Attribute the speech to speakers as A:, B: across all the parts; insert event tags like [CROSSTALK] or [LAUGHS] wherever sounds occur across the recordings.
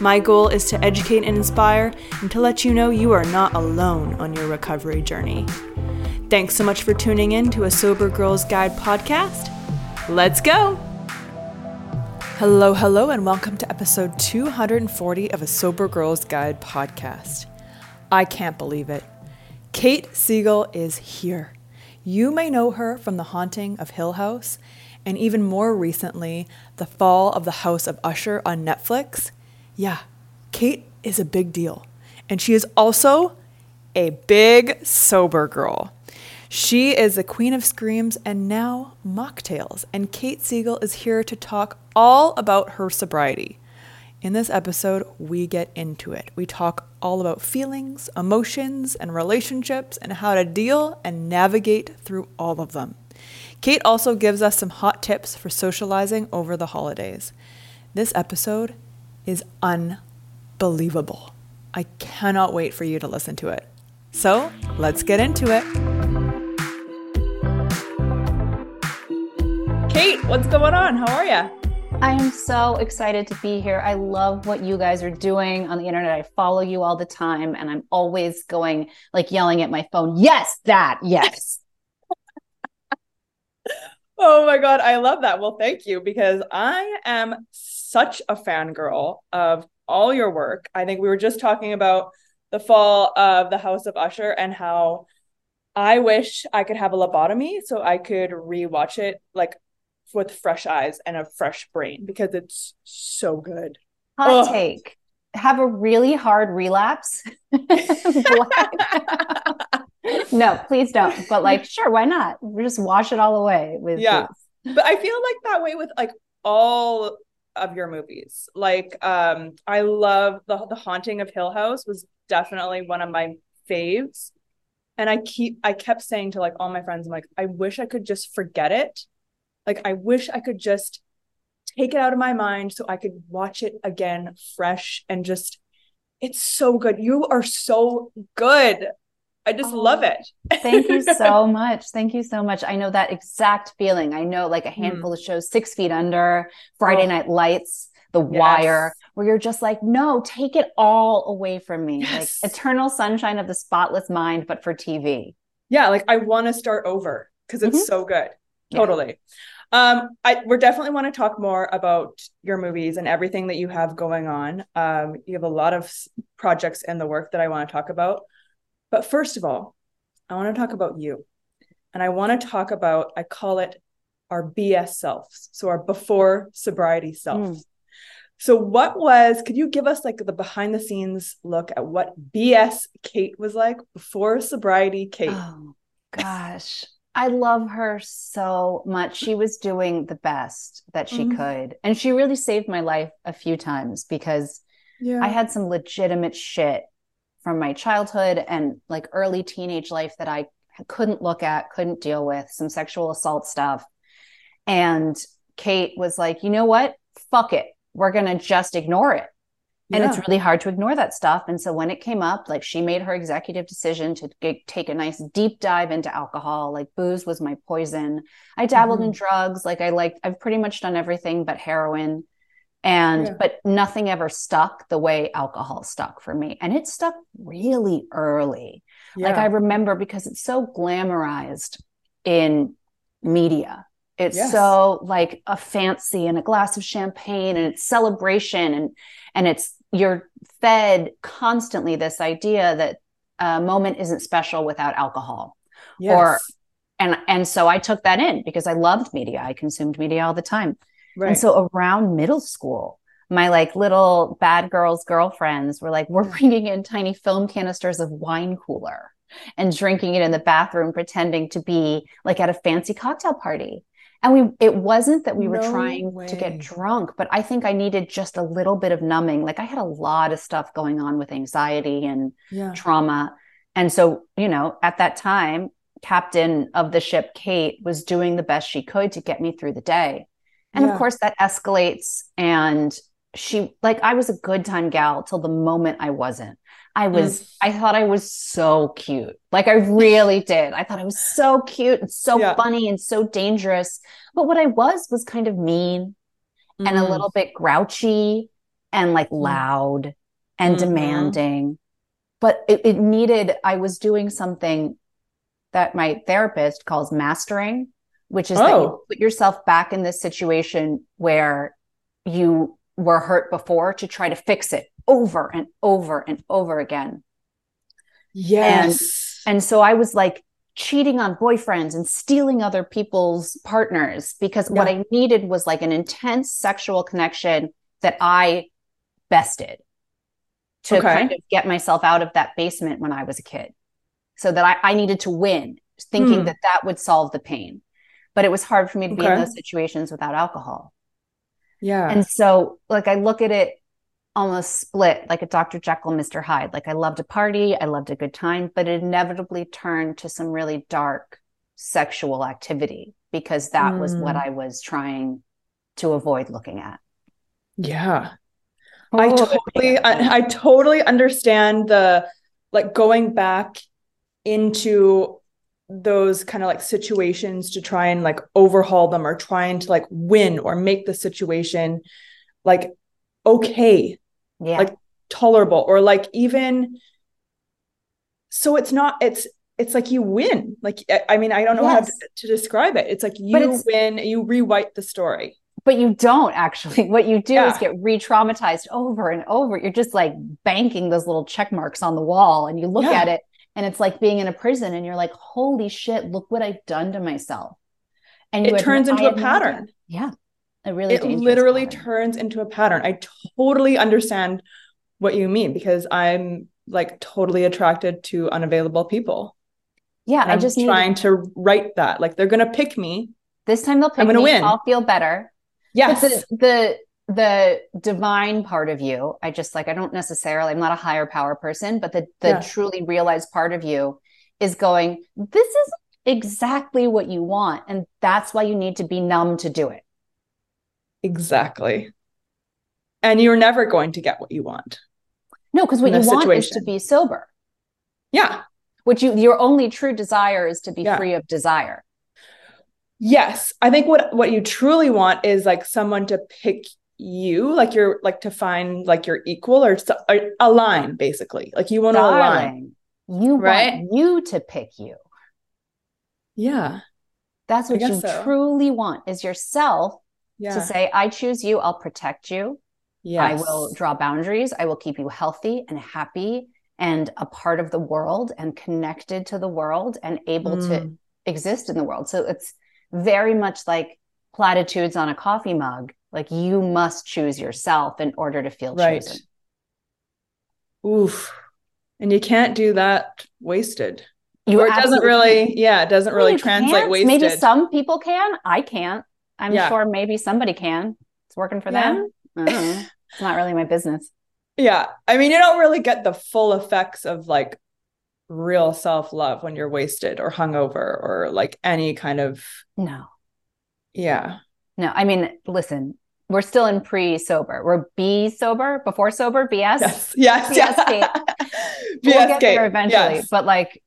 A: My goal is to educate and inspire and to let you know you are not alone on your recovery journey. Thanks so much for tuning in to a Sober Girls Guide podcast. Let's go! Hello, hello, and welcome to episode 240 of a Sober Girls Guide podcast. I can't believe it. Kate Siegel is here. You may know her from The Haunting of Hill House, and even more recently, The Fall of the House of Usher on Netflix. Yeah, Kate is a big deal. And she is also a big sober girl. She is the queen of screams and now mocktails. And Kate Siegel is here to talk all about her sobriety. In this episode, we get into it. We talk all about feelings, emotions, and relationships and how to deal and navigate through all of them. Kate also gives us some hot tips for socializing over the holidays. This episode is unbelievable. I cannot wait for you to listen to it. So let's get into it. Kate, what's going on? How are you?
B: I am so excited to be here. I love what you guys are doing on the internet. I follow you all the time and I'm always going like yelling at my phone, yes, that, yes.
A: Oh my God. I love that. Well, thank you because I am such a fangirl of all your work. I think we were just talking about the fall of the House of Usher and how I wish I could have a lobotomy so I could rewatch it like with fresh eyes and a fresh brain because it's so good.
B: Hot Ugh. take. Have a really hard relapse. [LAUGHS] [LAUGHS] [LAUGHS] no, please don't. But like, sure, why not? We Just wash it all away with
A: Yeah. But I feel like that way with like all of your movies. Like um I love the the Haunting of Hill House was definitely one of my faves. And I keep I kept saying to like all my friends I'm like I wish I could just forget it. Like I wish I could just take it out of my mind so I could watch it again fresh and just it's so good. You are so good. I just oh, love it.
B: thank you [LAUGHS] so much. Thank you so much. I know that exact feeling. I know like a hmm. handful mm. of shows, Six Feet Under, Friday oh. Night Lights, The yes. Wire, where you're just like, no, take it all away from me. Yes. Like eternal sunshine of the spotless mind, but for TV.
A: Yeah, like I want to start over because it's mm-hmm. so good. Totally. Yeah. Um, I we definitely want to talk more about your movies and everything that you have going on. Um, you have a lot of projects in the work that I want to talk about. But first of all, I want to talk about you. And I want to talk about, I call it our BS selves. So our before sobriety selves. Mm. So what was, could you give us like the behind the scenes look at what BS Kate was like before sobriety Kate?
B: Oh gosh. I love her so much. She was doing the best that she mm-hmm. could. And she really saved my life a few times because yeah. I had some legitimate shit from my childhood and like early teenage life that I couldn't look at, couldn't deal with, some sexual assault stuff. And Kate was like, you know what? Fuck it. We're going to just ignore it. and it's really hard to ignore that stuff and so when it came up like she made her executive decision to get, take a nice deep dive into alcohol like booze was my poison i dabbled mm-hmm. in drugs like i like i've pretty much done everything but heroin and yeah. but nothing ever stuck the way alcohol stuck for me and it stuck really early yeah. like i remember because it's so glamorized in media it's yes. so like a fancy and a glass of champagne and it's celebration and and it's you're fed constantly this idea that a moment isn't special without alcohol yes. or and and so i took that in because i loved media i consumed media all the time right. and so around middle school my like little bad girls girlfriends were like [LAUGHS] we're bringing in tiny film canisters of wine cooler and drinking it in the bathroom pretending to be like at a fancy cocktail party and we it wasn't that we were trying way. to get drunk but i think i needed just a little bit of numbing like i had a lot of stuff going on with anxiety and yeah. trauma and so you know at that time captain of the ship kate was doing the best she could to get me through the day and yeah. of course that escalates and she like i was a good time gal till the moment i wasn't I was, mm. I thought I was so cute. Like I really did. I thought I was so cute and so yeah. funny and so dangerous. But what I was was kind of mean mm. and a mm. little bit grouchy and like mm. loud and mm-hmm. demanding. But it, it needed, I was doing something that my therapist calls mastering, which is oh. that you oh. put yourself back in this situation where you were hurt before to try to fix it over and over and over again.
A: Yes.
B: And, and so I was like cheating on boyfriends and stealing other people's partners because yeah. what I needed was like an intense sexual connection that I bested to okay. kind of get myself out of that basement when I was a kid. So that I, I needed to win, thinking hmm. that that would solve the pain. But it was hard for me to okay. be in those situations without alcohol.
A: Yeah.
B: And so, like, I look at it almost split like a Dr. Jekyll, Mr. Hyde. Like I loved a party, I loved a good time, but it inevitably turned to some really dark sexual activity because that mm. was what mm. I was trying to avoid looking at.
A: Yeah. Oh, I totally. I, I totally understand the like going back into those kind of like situations to try and like overhaul them or trying to like win or make the situation like okay
B: yeah.
A: like tolerable or like even so it's not it's it's like you win like i mean i don't know yes. how to, to, describe it it's like you win you rewrite the story
B: but you don't actually [LAUGHS] what you do yeah. is get re-traumatized over and over you're just like banking those little check marks on the wall and you look yeah. at it and it's like being in a prison and you're like holy shit look what i've done to myself.
A: And it turns into a pattern.
B: Yeah. A really
A: it literally pattern. turns into a pattern. I totally understand what you mean because i'm like totally attracted to unavailable people.
B: Yeah i just
A: trying to write that. Like they're gonna pick me.
B: This time they'll pick I'm gonna me. win. i'll feel better.
A: Yes.
B: the, the the divine part of you i just like i don't necessarily i'm not a higher power person but the the yeah. truly realized part of you is going this is exactly what you want and that's why you need to be numb to do it
A: Exactly. And you're never going to get what you want.
B: No, because what you want situation. is to be sober.
A: Yeah.
B: Which you your only true desire is to be yeah. free of desire.
A: Yes. I think what what you truly want is like someone to pick you, like you're like to find like your equal or, or align basically. Like you want to align.
B: You right? want you to pick you.
A: Yeah.
B: That's what you so. truly want is yourself yeah. to say, I choose you, I'll protect you. Yes. I will draw boundaries. I will keep you healthy and happy and a part of the world and connected to the world and able mm. to exist in the world. So it's very much like platitudes on a coffee mug. Like you must choose yourself in order to feel right. chosen.
A: Oof. And you can't do that wasted. You or it doesn't really, yeah, it doesn't really translate wasted.
B: Maybe some people can. I can't. I'm yeah. sure maybe somebody can. It's working for yeah. them. it's not really my business.
A: Yeah. I mean, you don't really get the full effects of like real self love when you're wasted or hungover or like any kind of.
B: No.
A: Yeah.
B: No, I mean, listen, we're still in pre sober. We're B sober before sober, BS.
A: Yes, yes,
B: BS Kate. [LAUGHS] we'll get there eventually. Yes. But like,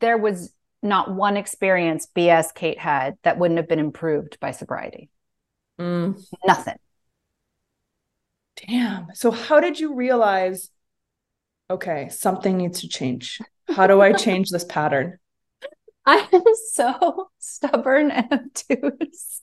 B: there was not one experience BS Kate had that wouldn't have been improved by sobriety. Mm. Nothing.
A: Damn. So, how did you realize, okay, something needs to change? How do I change this pattern? [LAUGHS]
B: I am so stubborn and [LAUGHS] obtuse.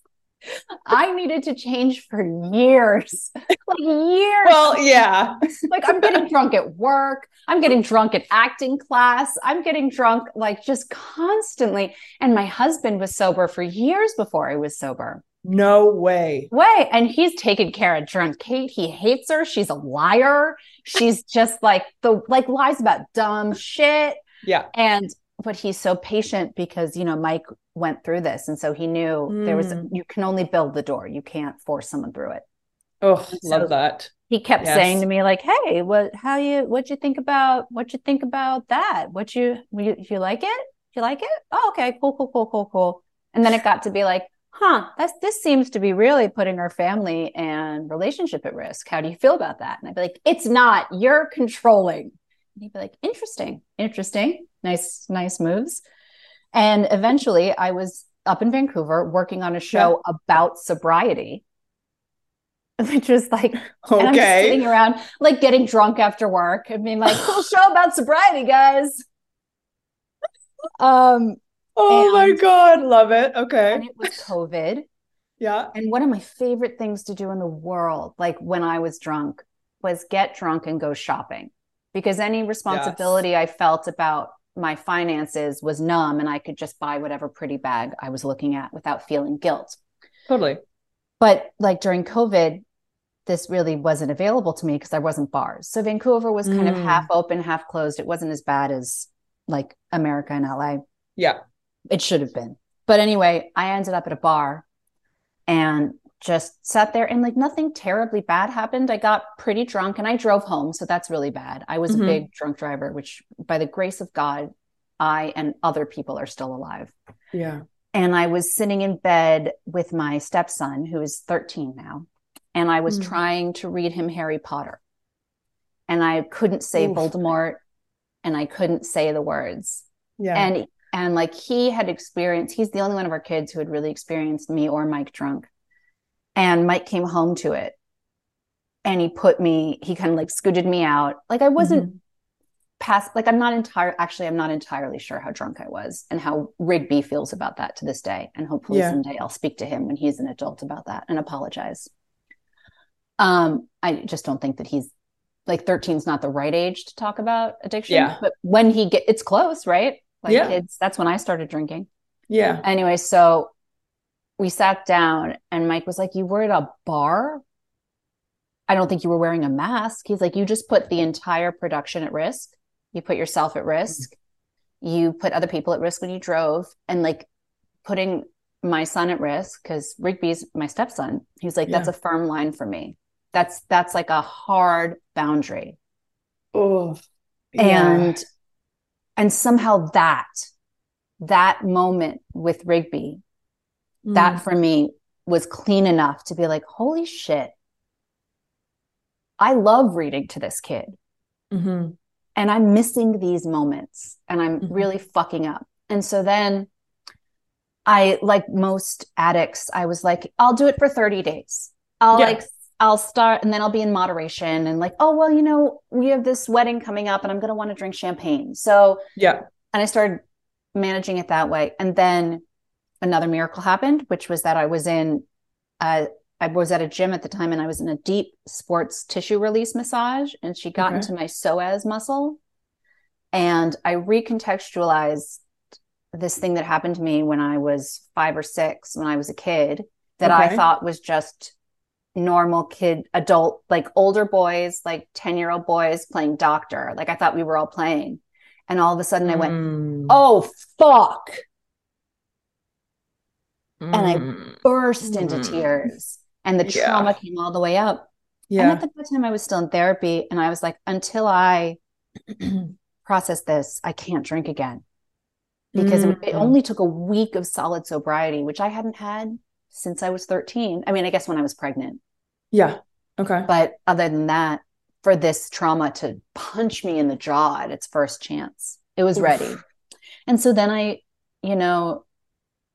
B: I needed to change for years. [LAUGHS] Like years.
A: Well, yeah.
B: like I'm getting drunk at work. I'm getting drunk at acting class. I'm getting drunk like just constantly. And my husband was sober for years before I was sober.
A: No way.
B: Way. And he's taken care of drunk Kate. He hates her. She's a liar. She's just like the like lies about dumb shit.
A: Yeah.
B: And but he's so patient because you know Mike went through this and so he knew mm. there was mm. you can only build the door. You can't force someone through it.
A: Oh, so love that.
B: He kept yes. saying to me like, "Hey, what how you what you think about what you think about that? What you you, you like it? You like it? Oh, okay. Cool, cool, cool, cool, cool." And then it got to be like, huh, that's this seems to be really putting our family and relationship at risk. How do you feel about that? And I'd be like, it's not, you're controlling. And he'd be like, interesting, interesting, nice, nice moves. And eventually I was up in Vancouver working on a show yeah. about sobriety. [LAUGHS] Which was like, okay. I'm sitting around like getting drunk after work. I mean, like, cool show about sobriety, guys. [LAUGHS]
A: Um, Oh and, my God. Love it. Okay.
B: And it was COVID.
A: yeah.
B: And one of my favorite things to do in the world, like when I was drunk, was get drunk and go shopping because any responsibility yes. I felt about my finances was numb and I could just buy whatever pretty bag I was looking at without feeling guilt.
A: Totally.
B: But like during COVID, this really wasn't available to me because there wasn't bars. So Vancouver was kind mm. of half open, half closed. It wasn't as bad as like America and LA.
A: Yeah.
B: It should have been. But anyway, I ended up at a bar and just sat there and like nothing terribly bad happened. I got pretty drunk and I drove home. So that's really bad. I was mm-hmm. a big drunk driver, which by the grace of God, I and other people are still alive.
A: Yeah.
B: And I was sitting in bed with my stepson, who is 13 now, and I was mm-hmm. trying to read him Harry Potter. And I couldn't say Oof. Voldemort and I couldn't say the words. Yeah. And and like he had experienced, he's the only one of our kids who had really experienced me or Mike drunk. And Mike came home to it and he put me, he kind of like scooted me out. Like I wasn't mm-hmm. past, like I'm not entire, actually, I'm not entirely sure how drunk I was and how Rigby feels about that to this day. And hopefully yeah. someday I'll speak to him when he's an adult about that and apologize. Um, I just don't think that he's like 13 is not the right age to talk about addiction. Yeah. But when he get, it's close, right? like yeah. kids. That's when I started drinking.
A: Yeah.
B: Anyway, so we sat down and Mike was like, You were at a bar? I don't think you were wearing a mask. He's like, You just put the entire production at risk. You put yourself at risk. You put other people at risk when you drove. And like putting my son at risk, because Rigby's my stepson, he's like, yeah. That's a firm line for me. That's that's like a hard boundary.
A: Oh.
B: Yeah. And and somehow that that moment with rigby mm. that for me was clean enough to be like holy shit i love reading to this kid mm-hmm. and i'm missing these moments and i'm mm-hmm. really fucking up and so then i like most addicts i was like i'll do it for 30 days i'll yeah. like I'll start and then I'll be in moderation and like, oh, well, you know, we have this wedding coming up and I'm going to want to drink champagne. So,
A: yeah.
B: And I started managing it that way. And then another miracle happened, which was that I was in, uh, I was at a gym at the time and I was in a deep sports tissue release massage and she got okay. into my psoas muscle. And I recontextualized this thing that happened to me when I was five or six, when I was a kid, that okay. I thought was just normal kid adult like older boys like 10 year old boys playing doctor like i thought we were all playing and all of a sudden i went mm. oh fuck mm. and i mm. burst into mm. tears and the yeah. trauma came all the way up yeah and at the time i was still in therapy and i was like until i [CLEARS THROAT] process this i can't drink again because mm. it only took a week of solid sobriety which i hadn't had since I was 13. I mean, I guess when I was pregnant.
A: Yeah. Okay.
B: But other than that, for this trauma to punch me in the jaw at its first chance, it was Oof. ready. And so then I, you know,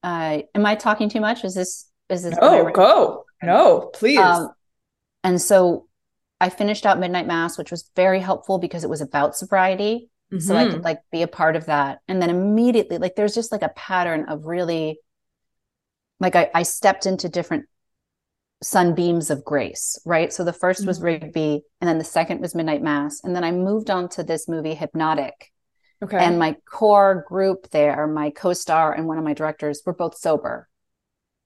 B: uh, am I talking too much? Is this, is this?
A: Oh, go. No, please. Um,
B: and so I finished out Midnight Mass, which was very helpful because it was about sobriety. Mm-hmm. So I could mm-hmm. like be a part of that. And then immediately, like there's just like a pattern of really like I, I stepped into different sunbeams of grace, right? So the 1st mm-hmm. was Rigby, and then the second was Midnight Mass. And then I moved on to this movie, Hypnotic. Okay. And my core group there, my co star and one of my directors, were both sober.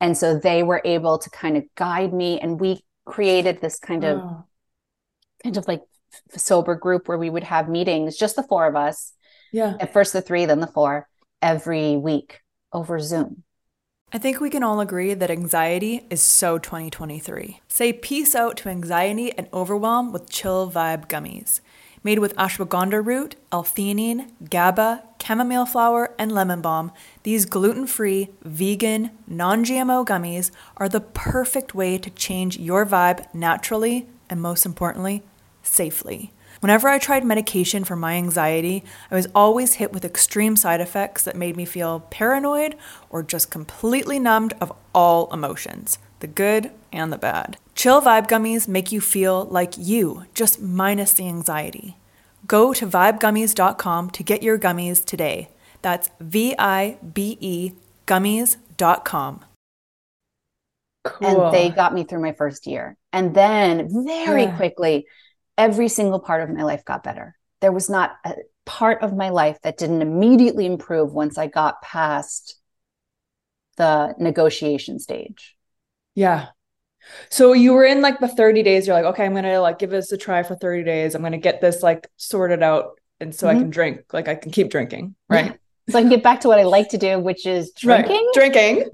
B: And so they were able to kind of guide me, and we created this kind of, oh. kind of like sober group where we would have meetings, just the four of us.
A: Yeah.
B: At first the three, then the four every week over Zoom.
A: I think we can all agree that anxiety is so 2023. Say peace out to anxiety and overwhelm with Chill Vibe gummies. Made with ashwagandha root, L-theanine, GABA, chamomile flower, and lemon balm, these gluten-free, vegan, non-GMO gummies are the perfect way to change your vibe naturally and most importantly, safely. Whenever I tried medication for my anxiety, I was always hit with extreme side effects that made me feel paranoid or just completely numbed of all emotions, the good and the bad. Chill Vibe Gummies make you feel like you, just minus the anxiety. Go to vibegummies.com to get your gummies today. That's V I B E gummies.com.
B: Cool. And they got me through my first year. And then very yeah. quickly, every single part of my life got better. There was not a part of my life that didn't immediately improve once I got past the negotiation stage.
A: Yeah. So you were in like the 30 days, you're like, okay, I'm gonna like give this a try for 30 days. I'm gonna get this like sorted out and so mm-hmm. I can drink, like I can keep drinking, right? Yeah.
B: So I can get back to what I like to do, which is drinking. [LAUGHS]
A: Right. Drinking.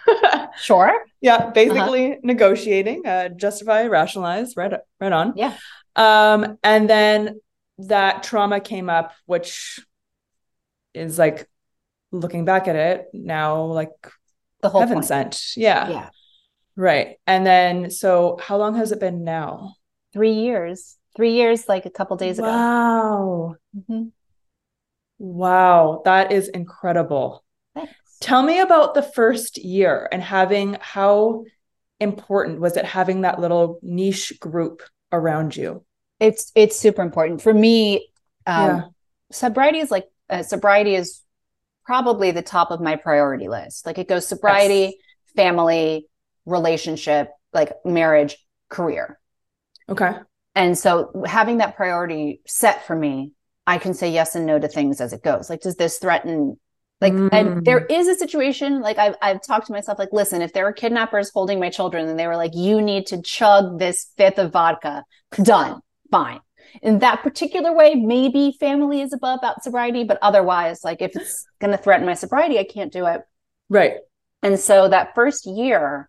A: [LAUGHS]
B: sure.
A: Yeah, basically uh-huh. negotiating, uh, justify, rationalize, right, right on.
B: Yeah.
A: Um, and then that trauma came up, which is like looking back at it now, like
B: the whole
A: heaven
B: point.
A: sent. Yeah.
B: Yeah.
A: Right. And then, so how long has it been now?
B: Three years. Three years, like a couple days
A: ago. Wow. Mm-hmm. Wow. That is incredible.
B: Thanks.
A: Tell me about the first year and having how important was it having that little niche group around you?
B: It's it's super important for me. Um, yeah. Sobriety is like uh, sobriety is probably the top of my priority list. Like it goes sobriety, yes. family, relationship, like marriage, career.
A: Okay.
B: And so having that priority set for me, I can say yes and no to things as it goes. Like, does this threaten like, mm. and there is a situation like I've I've talked to myself like, listen, if there were kidnappers holding my children and they were like, you need to chug this fifth of vodka, done, fine. In that particular way, maybe family is above about sobriety, but otherwise, like if it's going to threaten my sobriety, I can't do it.
A: Right.
B: And so that first year.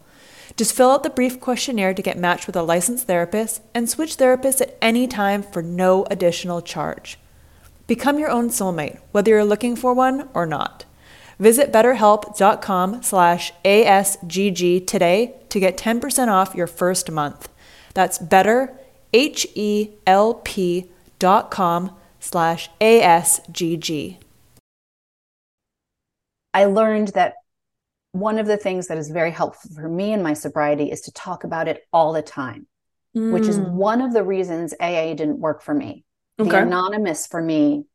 A: Just fill out the brief questionnaire to get matched with a licensed therapist and switch therapists at any time for no additional charge. Become your own soulmate, whether you're looking for one or not. Visit betterhelp.com slash ASGG today to get 10% off your first month. That's better, H-E-L-P dot com slash ASGG.
B: I learned that one of the things that is very helpful for me in my sobriety is to talk about it all the time, mm. which is mm. one of the reasons AA didn't work for me. Okay. The anonymous for me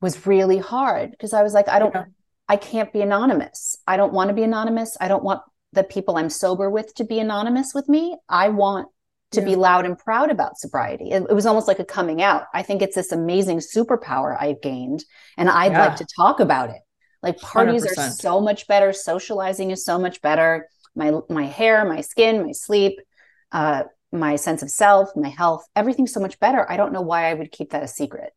B: was really hard because I was like, I don't, yeah. I can't be anonymous. I don't want to be anonymous. I don't want the people I'm sober with to be anonymous with me. I want to yeah. be loud and proud about sobriety. It, it, was almost like a coming out. I think it's this amazing superpower I've gained, and I'd yeah. like to talk about it. Like parties 100%. are so much better, socializing is so much better. My my hair, my skin, my sleep, uh, my sense of self, my health, everything's so much better. I don't know why I would keep that a secret.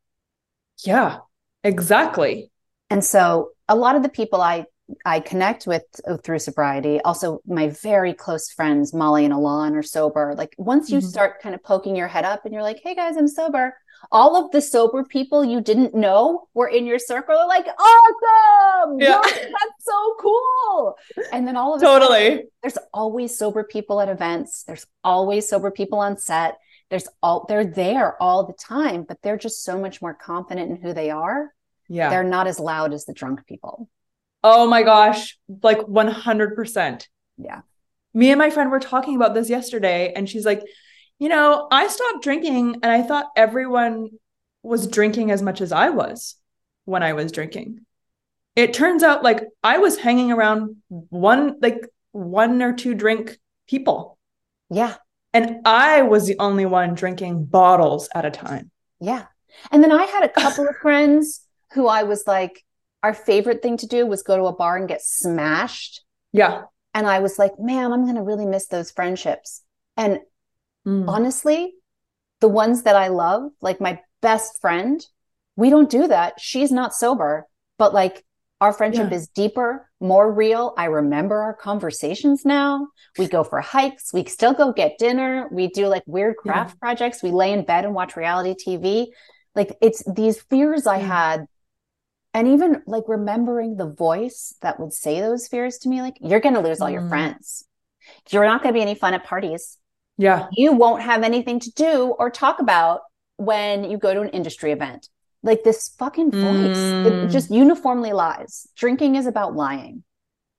A: Yeah, exactly.
B: And so a lot of the people I I connect with uh, through sobriety. Also, my very close friends, Molly and Alon, are sober. Like once you mm-hmm. start kind of poking your head up and you're like, hey guys, I'm sober. All of the sober people you didn't know were in your circle are like, awesome. Yeah. that's so cool. And then all of
A: totally
B: sudden, there's always sober people at events. There's always sober people on set. There's all they're there all the time, but they're just so much more confident in who they are. Yeah. They're not as loud as the drunk people.
A: Oh my gosh, like 100%.
B: Yeah.
A: Me and my friend were talking about this yesterday, and she's like, you know, I stopped drinking and I thought everyone was drinking as much as I was when I was drinking. It turns out like I was hanging around one, like one or two drink people.
B: Yeah.
A: And I was the only one drinking bottles at a time.
B: Yeah. And then I had a couple of [LAUGHS] friends who I was like, our favorite thing to do was go to a bar and get smashed.
A: Yeah.
B: And I was like, man, I'm going to really miss those friendships. And mm. honestly, the ones that I love, like my best friend, we don't do that. She's not sober, but like our friendship yeah. is deeper, more real. I remember our conversations now. We go for hikes. We still go get dinner. We do like weird craft yeah. projects. We lay in bed and watch reality TV. Like it's these fears I had and even like remembering the voice that would say those fears to me like you're going to lose all your mm. friends you're not going to be any fun at parties
A: yeah
B: you won't have anything to do or talk about when you go to an industry event like this fucking voice mm. it just uniformly lies drinking is about lying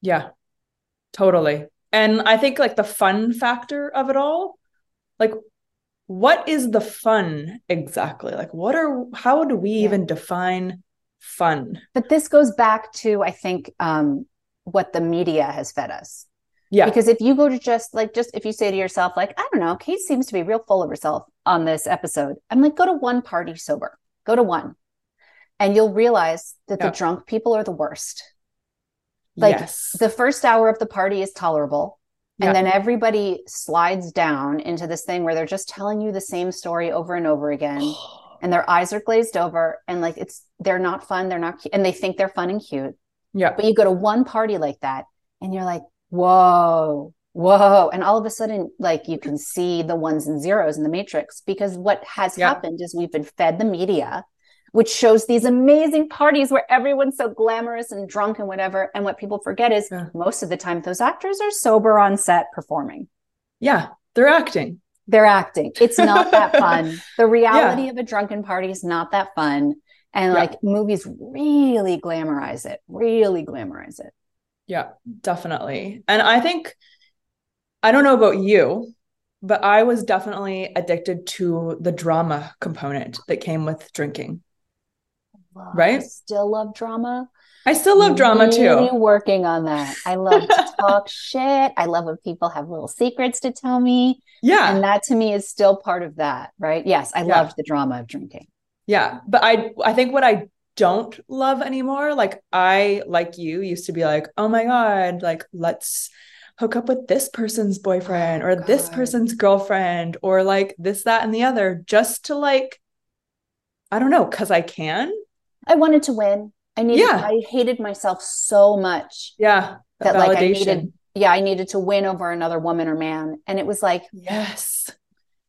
A: yeah totally and i think like the fun factor of it all like what is the fun exactly like what are how do we yeah. even define fun.
B: But this goes back to, I think, um, what the media has fed us.
A: Yeah.
B: Because if you go to just like, just if you say to yourself, like, I don't know, Kate seems to be real full of herself on this episode. I'm like, go to one party sober, go to one. And you'll realize that yeah. the drunk people are the worst. Like yes. the first hour of the party is tolerable. Yeah. And then everybody slides down into this thing where they're just telling you the same story over and over again. [GASPS] and their eyes are glazed over and like it's they're not fun they're not cute and they think they're fun and cute
A: yeah
B: but you go to one party like that and you're like whoa whoa and all of a sudden like you can see the ones and zeros in the matrix because what has yeah. happened is we've been fed the media which shows these amazing parties where everyone's so glamorous and drunk and whatever and what people forget is yeah. most of the time those actors are sober on set performing
A: yeah they're acting
B: they're acting. It's not that [LAUGHS] fun. The reality yeah. of a drunken party is not that fun. And like movies really glamorize it, really glamorize it.
A: Yeah, definitely. And I think, I don't know about you, but I was definitely addicted to the drama component that came with drinking. right? I
B: still love drama.
A: I still love drama really
B: too. Working on that. I love to talk [LAUGHS] shit. I love when people have little secrets to tell me.
A: Yeah.
B: And that to me is still part of that, right? Yes, I yeah. loved the drama of drinking.
A: Yeah. But I I think what I don't love anymore, like I like you used to be like, "Oh my god, like let's hook up with this person's boyfriend oh, or god. this person's girlfriend or like this that and the other just to like I don't know, cuz I can.
B: I wanted to win. I needed yeah. I hated myself so much.
A: Yeah.
B: That, that like I needed yeah, I needed to win over another woman or man. And it was like
A: yes.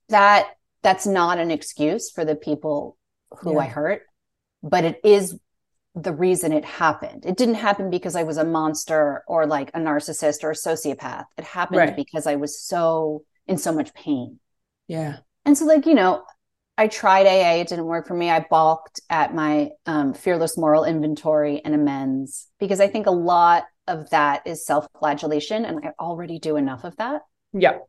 B: That that's not an excuse for the people who yeah. I hurt, but it is the reason it happened. It didn't happen because I was a monster or like a narcissist or a sociopath. It happened right. because I was so in so much pain.
A: Yeah.
B: And so like, you know, I tried AA, it didn't work for me. I balked at my um, fearless moral inventory and amends because I think a lot of that is self flagellation, and I already do enough of that.
A: Yeah.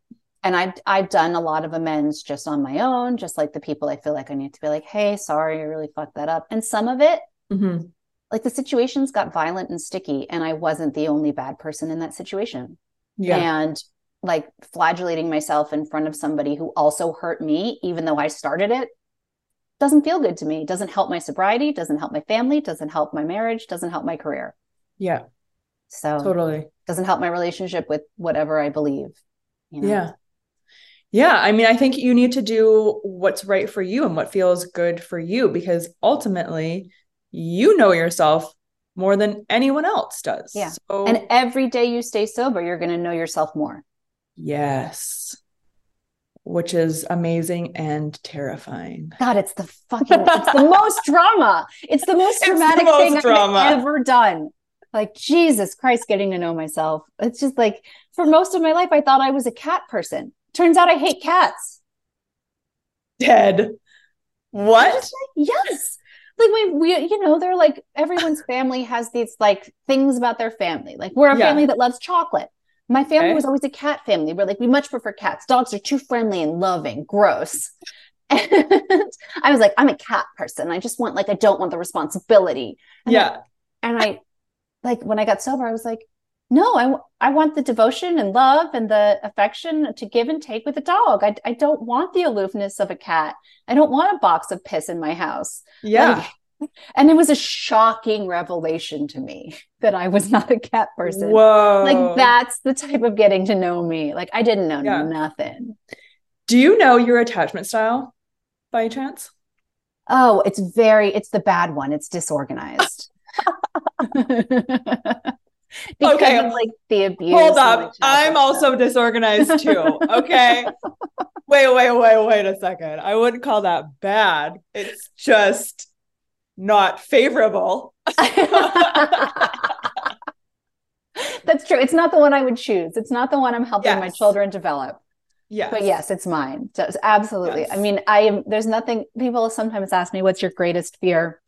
B: And I've I've done a lot of amends just on my own, just like the people I feel like I need to be like, hey, sorry, I really fucked that up. And some of it Mm-hmm. Like the situations got violent and sticky, and I wasn't the only bad person in that situation. Yeah. And like flagellating myself in front of somebody who also hurt me, even though I started it, doesn't feel good to me. Doesn't help my sobriety, doesn't help my family, doesn't help my marriage, doesn't help my career.
A: Yeah.
B: So
A: totally
B: doesn't help my relationship with whatever I believe.
A: You know? Yeah. Yeah. I mean, I think you need to do what's right for you and what feels good for you because ultimately you know yourself more than anyone else does.
B: Yeah. So... And every day you stay sober, you're going to know yourself more.
A: Yes. Which is amazing and terrifying.
B: God, it's the fucking, it's the most [LAUGHS] drama. It's the most dramatic the most thing drama. I've ever done. Like, Jesus Christ, getting to know myself. It's just like, for most of my life, I thought I was a cat person. Turns out I hate cats.
A: Dead. What? Like,
B: yes like we, we you know they're like everyone's [LAUGHS] family has these like things about their family like we're a yeah. family that loves chocolate my family okay. was always a cat family we're like we much prefer cats dogs are too friendly and loving gross [LAUGHS] and i was like i'm a cat person i just want like i don't want the responsibility and
A: yeah
B: and i like when i got sober i was like no I, I want the devotion and love and the affection to give and take with a dog. I, I don't want the aloofness of a cat. I don't want a box of piss in my house.
A: Yeah.
B: like, [LAUGHS] and it was a shocking revelation to me [LAUGHS] that i was not a cat person.
A: Whoa.
B: like that's the type of getting to know me. Like i didn't know yeah. nothing.
A: Do you know your attachment style by chance?
B: Oh it's very it's the bad one. It's disorganized [LAUGHS]
A: because okay. of like the abuse. Hold up. I'm also disorganized too. Okay. [LAUGHS] wait, wait, wait, wait a second. I wouldn't call that bad. It's just not favorable. [LAUGHS]
B: That's true. It's not the one I would choose. It's not the one I'm helping yes. my children develop.
A: Yes.
B: But yes, it's mine. So absolutely. Yes. I mean, I am there's nothing people sometimes ask me what's your greatest fear?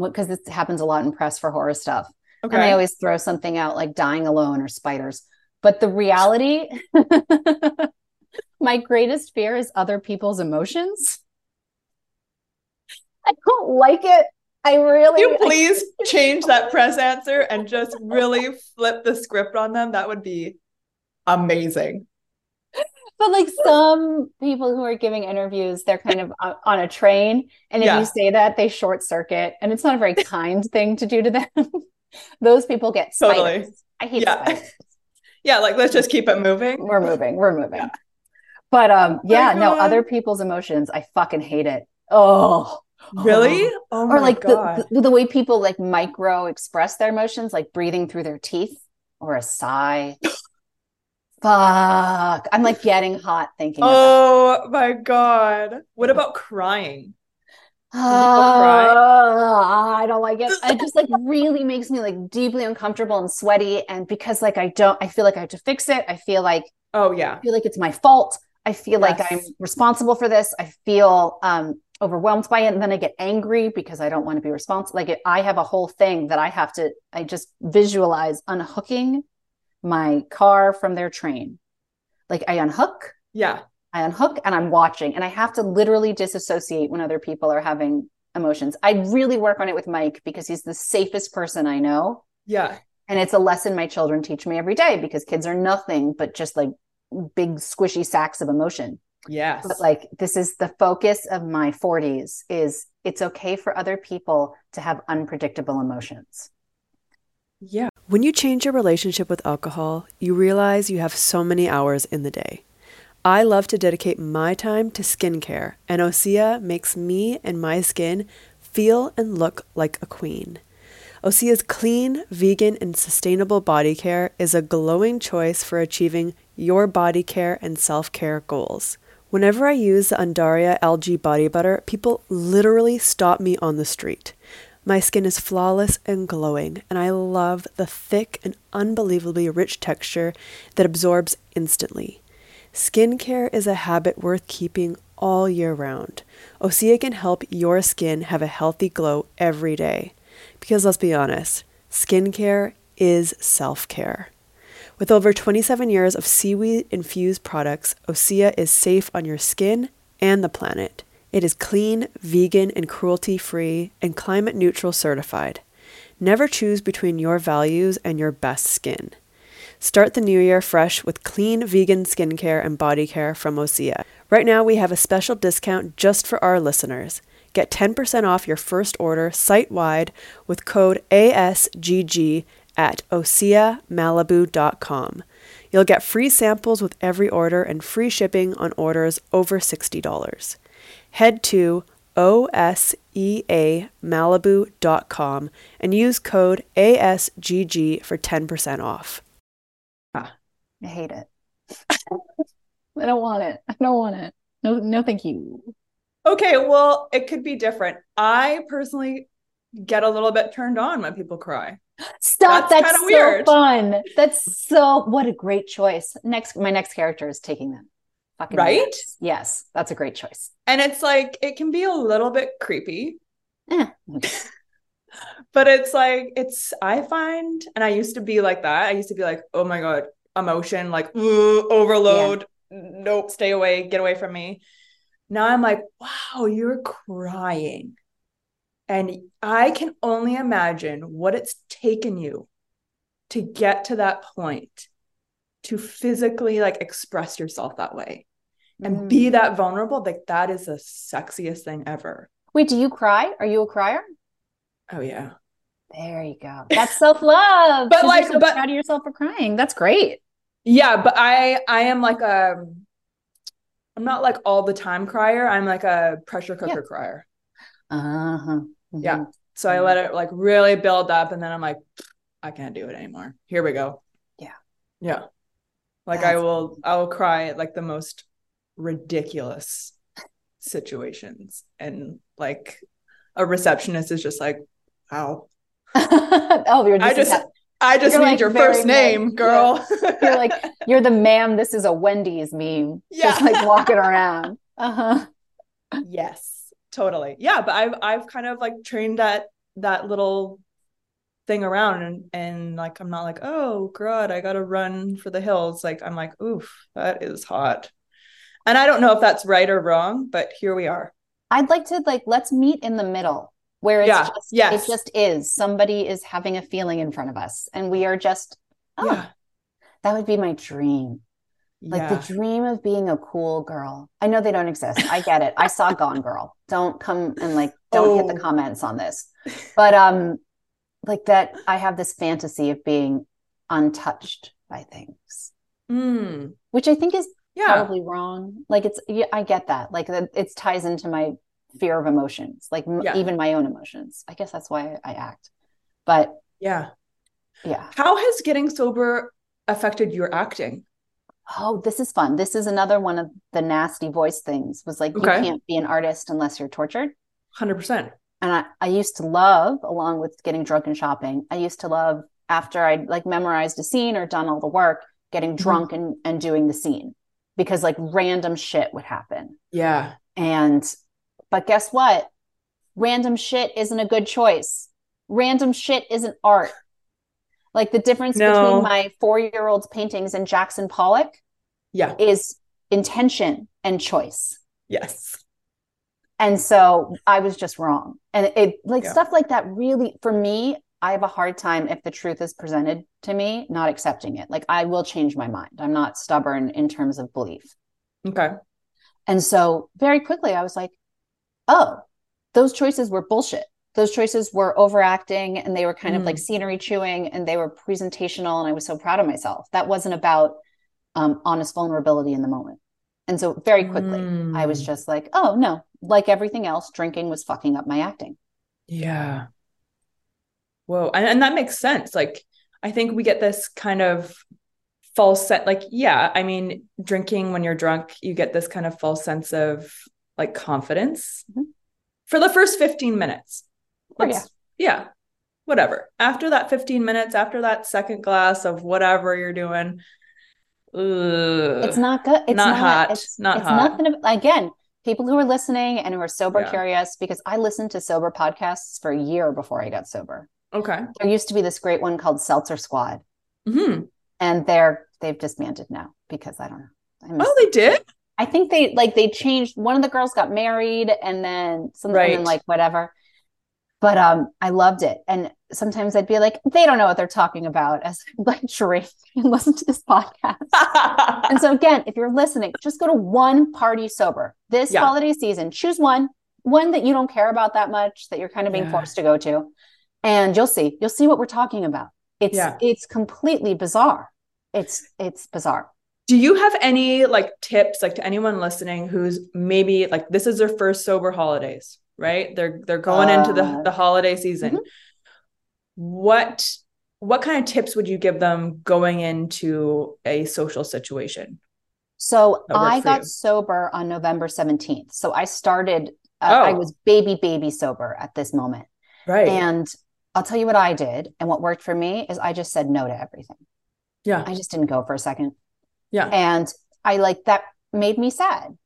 B: Because this happens a lot in press for horror stuff. Okay. And I always throw something out like dying alone or spiders. But the reality, [LAUGHS] my greatest fear is other people's emotions. [LAUGHS] I don't like it. I really.
A: Can you please I, change that press answer and just really flip the script on them? That would be amazing.
B: But like some people who are giving interviews, they're kind of on a train. And if yeah. you say that, they short circuit. And it's not a very kind thing to do to them. [LAUGHS] Those people get spiders. Totally. I hate yeah. spiders. [LAUGHS]
A: yeah, like let's just keep it moving.
B: We're moving. We're moving. Yeah. But um, oh yeah, no, other people's emotions, I fucking hate it. Oh. [GASPS]
A: Really?
B: Oh or like the, the, the way people like micro express their emotions, like breathing through their teeth or a sigh. [LAUGHS] Fuck. I'm like getting hot thinking.
A: Oh my God. What about crying?
B: Uh, I don't like it. It just like really makes me like deeply uncomfortable and sweaty. And because like I don't, I feel like I have to fix it. I feel like,
A: oh yeah,
B: I feel like it's my fault. I feel yes. like I'm responsible for this. I feel um, overwhelmed by it, and then I get angry because I don't want to be responsible. Like it, I have a whole thing that I have to. I just visualize unhooking my car from their train. Like I unhook.
A: Yeah.
B: I unhook and I'm watching, and I have to literally disassociate when other people are having emotions. I really work on it with Mike because he's the safest person I know.
A: Yeah.
B: And it's a lesson my children teach me every day because kids are nothing but just like big squishy sacks of emotion.
A: Yes.
B: But like this is the focus of my 40s is it's okay for other people to have unpredictable emotions.
A: Yeah. When you change your relationship with alcohol, you realize you have so many hours in the day. I love to dedicate my time to skincare, and Osea makes me and my skin feel and look like a queen. Osea's clean, vegan, and sustainable body care is a glowing choice for achieving your body care and self care goals. Whenever I use the Undaria algae body butter, people literally stop me on the street. My skin is flawless and glowing, and I love the thick and unbelievably rich texture that absorbs instantly. Skincare is a habit worth keeping all year round. Osea can help your skin have a healthy glow every day. Because let's be honest, skincare is self care. With over 27 years of seaweed infused products, Osea is safe on your skin and the planet. It is clean, vegan, and cruelty free, and climate neutral certified. Never choose between your values and your best skin. Start the new year fresh with clean vegan skincare and body care from Osea. Right now, we have a special discount just for our listeners. Get 10% off your first order site wide with code ASGG at OseaMalibu.com. You'll get free samples with every order and free shipping on orders over $60. Head to OSEAMalibu.com and use code ASGG for 10% off.
B: I hate it. I don't want it. I don't want it. No, no, thank you.
A: Okay, well, it could be different. I personally get a little bit turned on when people cry.
B: Stop. That's, That's so weird. fun. That's so what a great choice. Next, my next character is taking them.
A: Fucking right?
B: Yes, that's a great choice.
A: And it's like it can be a little bit creepy. Eh. [LAUGHS] but it's like it's I find, and I used to be like that. I used to be like, oh my god, emotion, like overload. Yeah. Nope, stay away, get away from me. Now I'm like, wow, you're crying. And I can only imagine what it's taken you to get to that point to physically like express yourself that way and mm. be that vulnerable. Like that is the sexiest thing ever.
B: Wait, do you cry? Are you a crier?
A: Oh yeah.
B: There you go. That's self love.
A: but like, so but
B: proud of yourself for crying. That's great.
A: Yeah, but I I am like a I'm not like all the time crier. I'm like a pressure cooker yeah. crier. Uh huh. Mm-hmm. Yeah. So I let it like really build up, and then I'm like, I can't do it anymore. Here we go.
B: Yeah.
A: Yeah. Like That's I will, I will cry at like the most ridiculous situations, and like a receptionist is just like, wow. [LAUGHS] oh, you're just I just. I just need like your first name, nice. girl.
B: Yeah. You're like, [LAUGHS] you're the ma'am. This is a Wendy's meme. Yeah. Just like walking [LAUGHS] around. Uh huh.
A: Yes, totally. Yeah, but I've I've kind of like trained that that little thing around and and like I'm not like, oh god, I gotta run for the hills. Like I'm like, oof, that is hot. And I don't know if that's right or wrong, but here we are.
B: I'd like to like let's meet in the middle where it's yeah, just yes. it just is somebody is having a feeling in front of us and we are just oh yeah. that would be my dream like yeah. the dream of being a cool girl i know they don't exist i get it i saw gone girl don't come and like don't oh. hit the comments on this but um like that i have this fantasy of being untouched by things mm. which i think is yeah. probably wrong like it's yeah, i get that like it ties into my fear of emotions, like yeah. even my own emotions. I guess that's why I act. But
A: yeah.
B: Yeah.
A: How has getting sober affected your acting?
B: Oh, this is fun. This is another one of the nasty voice things was like, okay. you can't be an artist unless you're tortured.
A: 100%.
B: And I, I used to love, along with getting drunk and shopping, I used to love after I'd like memorized a scene or done all the work, getting mm-hmm. drunk mm-hmm. and, and doing the scene because like random shit would happen.
A: Yeah.
B: And but guess what? Random shit isn't a good choice. Random shit isn't art. Like the difference no. between my four year old's paintings and Jackson Pollock
A: yeah.
B: is intention and choice.
A: Yes.
B: And so I was just wrong. And it like yeah. stuff like that really, for me, I have a hard time if the truth is presented to me, not accepting it. Like I will change my mind. I'm not stubborn in terms of belief.
A: Okay.
B: And so very quickly I was like, oh, those choices were bullshit. Those choices were overacting and they were kind mm. of like mm. scenery chewing and they were presentational. And I was so proud of myself. That wasn't about um, honest vulnerability in the moment. And so very quickly, mm. I was mm. just like, oh, no, like everything else, drinking was fucking up my acting.
A: Yeah. Whoa. And, and that makes sense. Like, I think we get this kind of false set like yeah i mean drinking when you're drunk you get this kind of false sense of like confidence mm-hmm. for the first 15 minutes.
B: Oh, yeah.
A: yeah. Whatever. After that 15 minutes, after that second glass of whatever you're doing, ugh,
B: it's not good. It's
A: not, not hot.
B: It's,
A: not
B: it's
A: hot.
B: nothing. Again, people who are listening and who are sober yeah. curious, because I listened to sober podcasts for a year before I got sober.
A: Okay.
B: There used to be this great one called Seltzer Squad.
A: Mm-hmm.
B: And they're they've disbanded now because I don't know.
A: oh, they did?
B: I think they like they changed one of the girls got married and then something right. and like whatever. But um I loved it. And sometimes I'd be like, they don't know what they're talking about as [LAUGHS] like drink and listen to this podcast. [LAUGHS] and so again, if you're listening, just go to one party sober this yeah. holiday season. Choose one, one that you don't care about that much, that you're kind of being yeah. forced to go to. And you'll see, you'll see what we're talking about. It's yeah. it's completely bizarre. It's it's bizarre.
A: Do you have any like tips like to anyone listening who's maybe like this is their first sober holidays, right? They're they're going uh, into the uh, the holiday season. Mm-hmm what what kind of tips would you give them going into a social situation?
B: So I got you? sober on November 17th. So I started, uh, oh. I was baby, baby sober at this moment.
A: Right.
B: And I'll tell you what I did. And what worked for me is I just said no to everything.
A: Yeah.
B: I just didn't go for a second.
A: Yeah.
B: And I like that made me sad.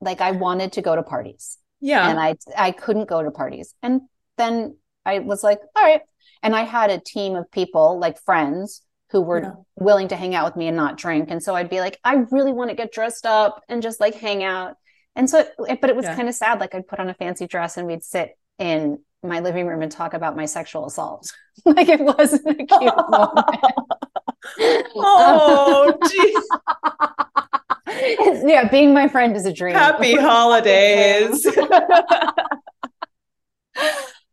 B: Like I wanted to go to parties.
A: Yeah.
B: And I I couldn't go to parties. And then I was like, all right, and I had a team of people, like friends, who were yeah. willing to hang out with me and not drink. And so I'd be like, I really want to get dressed up and just like hang out. And so, it, but it was yeah. kind of sad. Like I'd put on a fancy dress and we'd sit in my living room and talk about my sexual assault. [LAUGHS] like it wasn't a cute [LAUGHS] moment. [LAUGHS]
A: oh, [LAUGHS] geez.
B: yeah, being my friend is a dream.
A: Happy [LAUGHS] holidays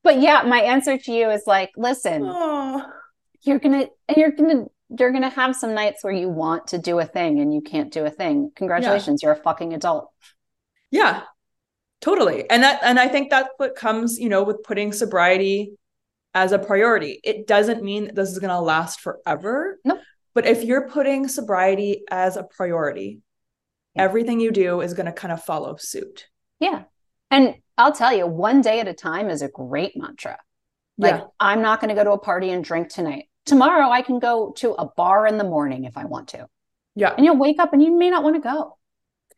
B: but yeah, my answer to you is like, listen, oh. you're gonna and you're gonna you're gonna have some nights where you want to do a thing and you can't do a thing. Congratulations, yeah. you're a fucking adult.
A: Yeah, totally. And that and I think that's what comes, you know, with putting sobriety as a priority. It doesn't mean that this is gonna last forever.
B: Nope.
A: But if you're putting sobriety as a priority, yeah. everything you do is gonna kind of follow suit.
B: Yeah. And I'll tell you, one day at a time is a great mantra. Like, yeah. I'm not going to go to a party and drink tonight. Tomorrow, I can go to a bar in the morning if I want to.
A: Yeah.
B: And you'll wake up and you may not want to go.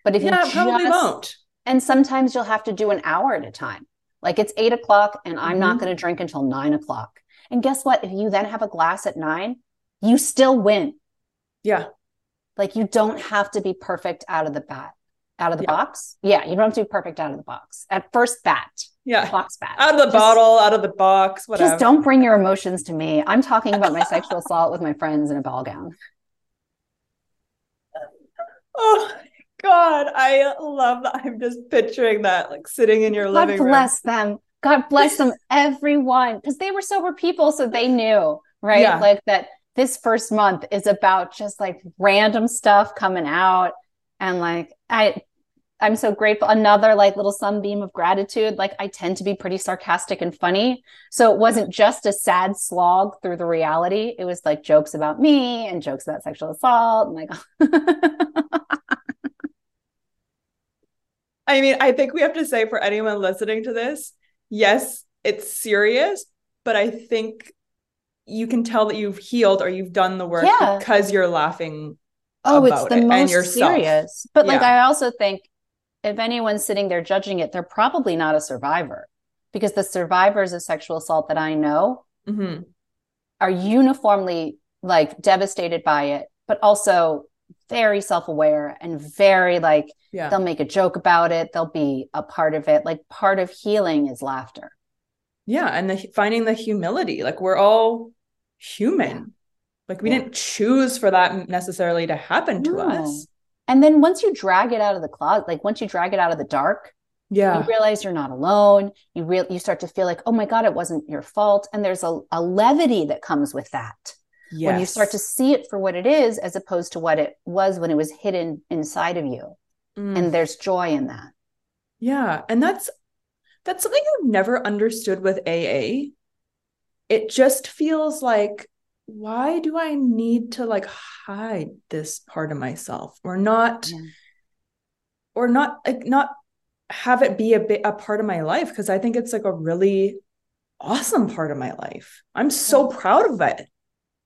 B: But if
A: yeah,
B: you
A: probably just, won't.
B: And sometimes you'll have to do an hour at a time. Like it's eight o'clock and I'm mm-hmm. not going to drink until nine o'clock. And guess what? If you then have a glass at nine, you still win.
A: Yeah.
B: Like you don't have to be perfect out of the bat out of the yeah. box. Yeah, you don't have to be perfect out of the box at first bat.
A: Yeah,
B: box bat.
A: Out of the just, bottle, out of the box, whatever.
B: Just don't bring your emotions to me. I'm talking about my sexual assault with my friends in a ball gown. [LAUGHS]
A: Oh God, I love that. I'm just picturing that, like sitting in your God living room.
B: God bless them. God bless them, everyone, because they were sober people, so they knew, right? Yeah. Like that. This first month is about just like random stuff coming out and like I I'm so grateful. Another like little sunbeam of gratitude. Like I tend to be pretty sarcastic and funny. So it wasn't just a sad slog through the reality. It was like jokes about me and jokes about sexual assault. And like [LAUGHS]
A: I mean, I think we have to say for anyone listening to this, yes, it's serious, but I think you can tell that you've healed or you've done the work yeah. because you're laughing
B: oh it's the it most serious but yeah. like i also think if anyone's sitting there judging it they're probably not a survivor because the survivors of sexual assault that i know
A: mm-hmm.
B: are uniformly like devastated by it but also very self-aware and very like yeah. they'll make a joke about it they'll be a part of it like part of healing is laughter
A: yeah and the, finding the humility like we're all human like we yeah. didn't choose for that necessarily to happen to no. us.
B: And then once you drag it out of the closet, like once you drag it out of the dark,
A: yeah,
B: you realize you're not alone. You real you start to feel like, oh my God, it wasn't your fault. And there's a, a levity that comes with that. Yes. When you start to see it for what it is, as opposed to what it was when it was hidden inside of you. Mm. And there's joy in that.
A: Yeah. And that's that's something I've never understood with AA. It just feels like why do I need to like hide this part of myself or not yeah. or not like not have it be a bit a part of my life because I think it's like a really awesome part of my life. I'm so yeah. proud of it.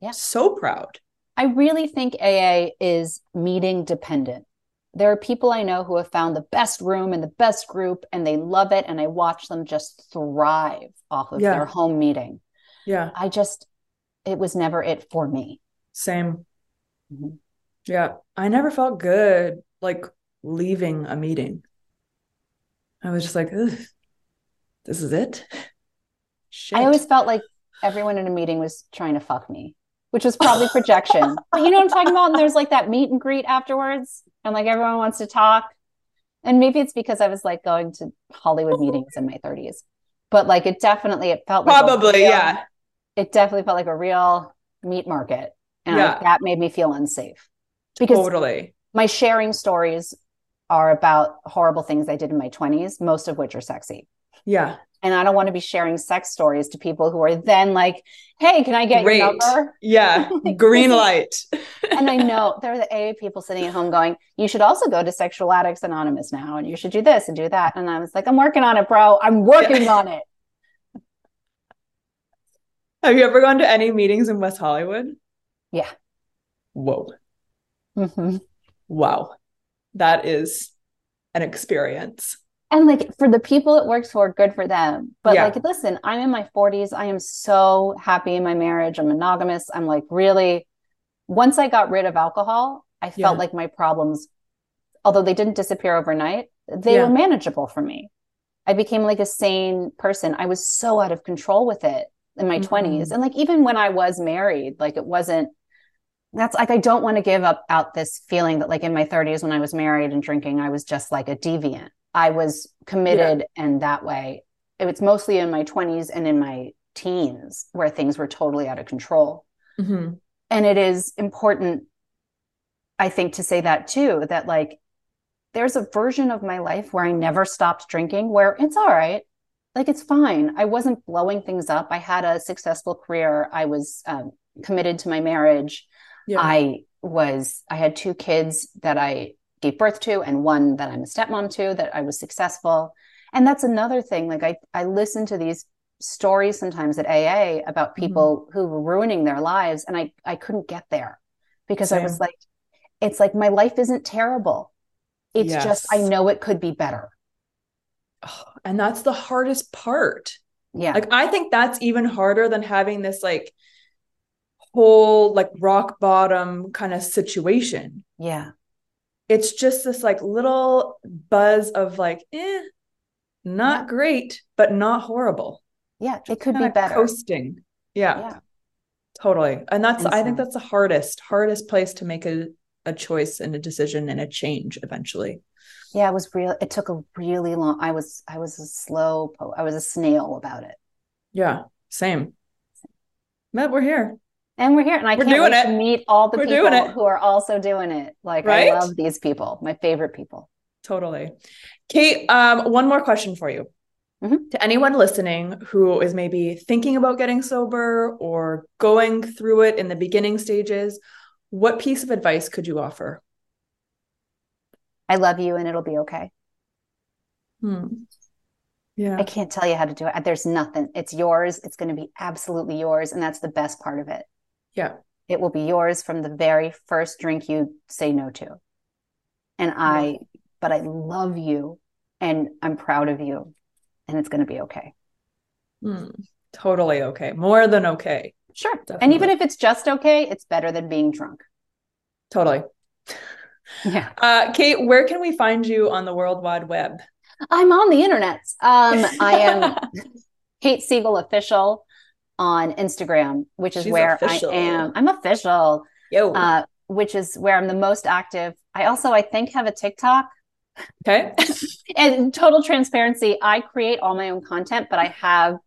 B: Yeah.
A: So proud.
B: I really think AA is meeting dependent. There are people I know who have found the best room and the best group and they love it and I watch them just thrive off of yeah. their home meeting.
A: Yeah.
B: I just it was never it for me.
A: Same. Mm-hmm. Yeah. I never felt good like leaving a meeting. I was just like, this is it.
B: Shit. I always felt like everyone in a meeting was trying to fuck me, which was probably projection. [LAUGHS] but you know what I'm talking about? And there's like that meet and greet afterwards, and like everyone wants to talk. And maybe it's because I was like going to Hollywood meetings in my 30s, but like it definitely it felt
A: like probably real, yeah.
B: It definitely felt like a real meat market, and yeah. that made me feel unsafe because
A: totally
B: my sharing stories are about horrible things I did in my 20s, most of which are sexy.
A: Yeah.
B: And I don't want to be sharing sex stories to people who are then like, hey, can I get Great. your number?
A: Yeah. [LAUGHS] Green light. [LAUGHS]
B: and I know there are the AA people sitting at home going, you should also go to Sexual Addicts Anonymous now, and you should do this and do that. And I was like, I'm working on it, bro. I'm working yeah. on it. [LAUGHS]
A: Have you ever gone to any meetings in West Hollywood?
B: Yeah.
A: Whoa. Mm-hmm. Wow. That is an experience.
B: And like for the people it works for, good for them. But yeah. like, listen, I'm in my 40s. I am so happy in my marriage. I'm monogamous. I'm like really, once I got rid of alcohol, I felt yeah. like my problems, although they didn't disappear overnight, they yeah. were manageable for me. I became like a sane person. I was so out of control with it in my mm-hmm. 20s. And like even when I was married, like it wasn't that's like I don't want to give up out this feeling that like in my 30s when I was married and drinking, I was just like a deviant. I was committed yeah. and that way. It was mostly in my 20s and in my teens where things were totally out of control. Mm-hmm. And it is important, I think, to say that too, that like there's a version of my life where I never stopped drinking, where it's all right. Like it's fine. I wasn't blowing things up. I had a successful career. I was um, committed to my marriage yeah. I was, I had two kids that I gave birth to and one that I'm a stepmom to that I was successful. And that's another thing. Like I, I listen to these stories sometimes at AA about mm-hmm. people mm-hmm. who were ruining their lives. And I, I couldn't get there because Same. I was like, it's like my life isn't terrible. It's yes. just, I know it could be better.
A: Oh, and that's the hardest part.
B: Yeah.
A: Like I think that's even harder than having this like whole like rock bottom kind of situation.
B: Yeah.
A: It's just this like little buzz of like, eh, not yeah. great, but not horrible.
B: Yeah, just it could be better.
A: Coasting. Yeah. yeah. Totally. And that's and I think that's the hardest, hardest place to make a, a choice and a decision and a change eventually.
B: Yeah, it was real. It took a really long. I was I was a slow. I was a snail about it.
A: Yeah, same. Matt, we're here
B: and we're here and i we're can't wait it. to meet all the we're people who are also doing it. Like right? i love these people my favorite people.
A: Totally. Kate um, one more question for you. Mm-hmm. to anyone listening who is maybe thinking about getting sober or going through it in the beginning stages what piece of advice could you offer?
B: I love you and it'll be okay.
A: Hmm. yeah.
B: I can't tell you how to do it. There's nothing. It's yours. It's going to be absolutely yours and that's the best part of it
A: yeah.
B: It will be yours from the very first drink you say no to. And I, but I love you and I'm proud of you and it's going to be okay.
A: Mm, totally okay. More than okay.
B: Sure. Definitely. And even if it's just okay, it's better than being drunk.
A: Totally. [LAUGHS]
B: Yeah.
A: Uh, Kate, where can we find you on the World Wide Web?
B: I'm on the internet. Um, I am [LAUGHS] Kate Siegel official on Instagram, which is She's where official. I am. I'm official.
A: Yo. Uh,
B: which is where I'm the most active. I also, I think, have a TikTok.
A: Okay. [LAUGHS]
B: and total transparency, I create all my own content, but I have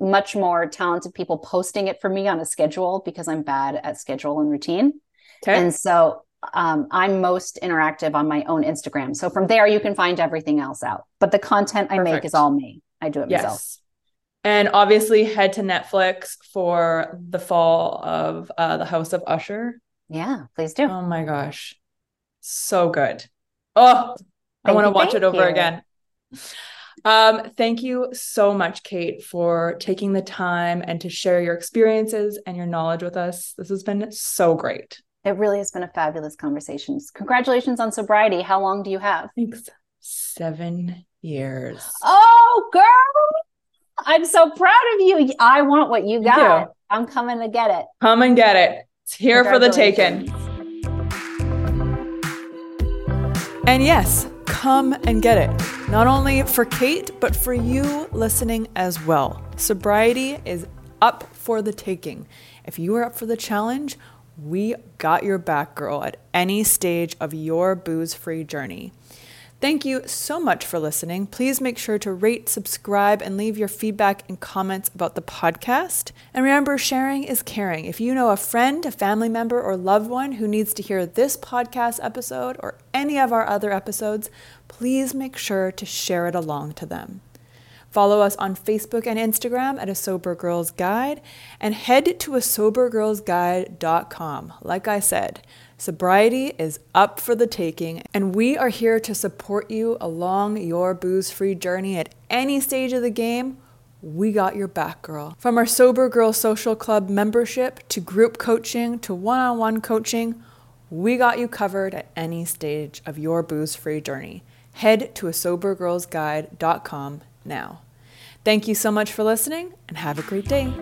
B: much more talented people posting it for me on a schedule because I'm bad at schedule and routine. Okay. And so um, I'm most interactive on my own Instagram. So from there, you can find everything else out. But the content I Perfect. make is all me. I do it yes. myself
A: and obviously head to Netflix for the fall of uh, the House of Usher.
B: Yeah, please do.
A: Oh my gosh, so good. Oh, I want to watch it over you. again. Um, thank you so much, Kate, for taking the time and to share your experiences and your knowledge with us. This has been so great.
B: It really has been a fabulous conversation. Congratulations on sobriety. How long do you have?
A: Thanks. Seven years.
B: Oh, girl. I'm so proud of you. I want what you got. You. I'm coming to get it.
A: Come and get it. It's here for the taking. And yes, come and get it. Not only for Kate, but for you listening as well. Sobriety is up for the taking. If you are up for the challenge, we got your back, girl, at any stage of your booze free journey. Thank you so much for listening. Please make sure to rate, subscribe, and leave your feedback and comments about the podcast. And remember, sharing is caring. If you know a friend, a family member, or loved one who needs to hear this podcast episode or any of our other episodes, please make sure to share it along to them. Follow us on Facebook and Instagram at A Sober Girls Guide and head to a sobergirlsguide.com. Like I said, sobriety is up for the taking, and we are here to support you along your booze free journey at any stage of the game. We got your back, girl. From our Sober Girl Social Club membership to group coaching to one on one coaching, we got you covered at any stage of your booze free journey. Head to a sobergirlsguide.com now. Thank you so much for listening and have a great day.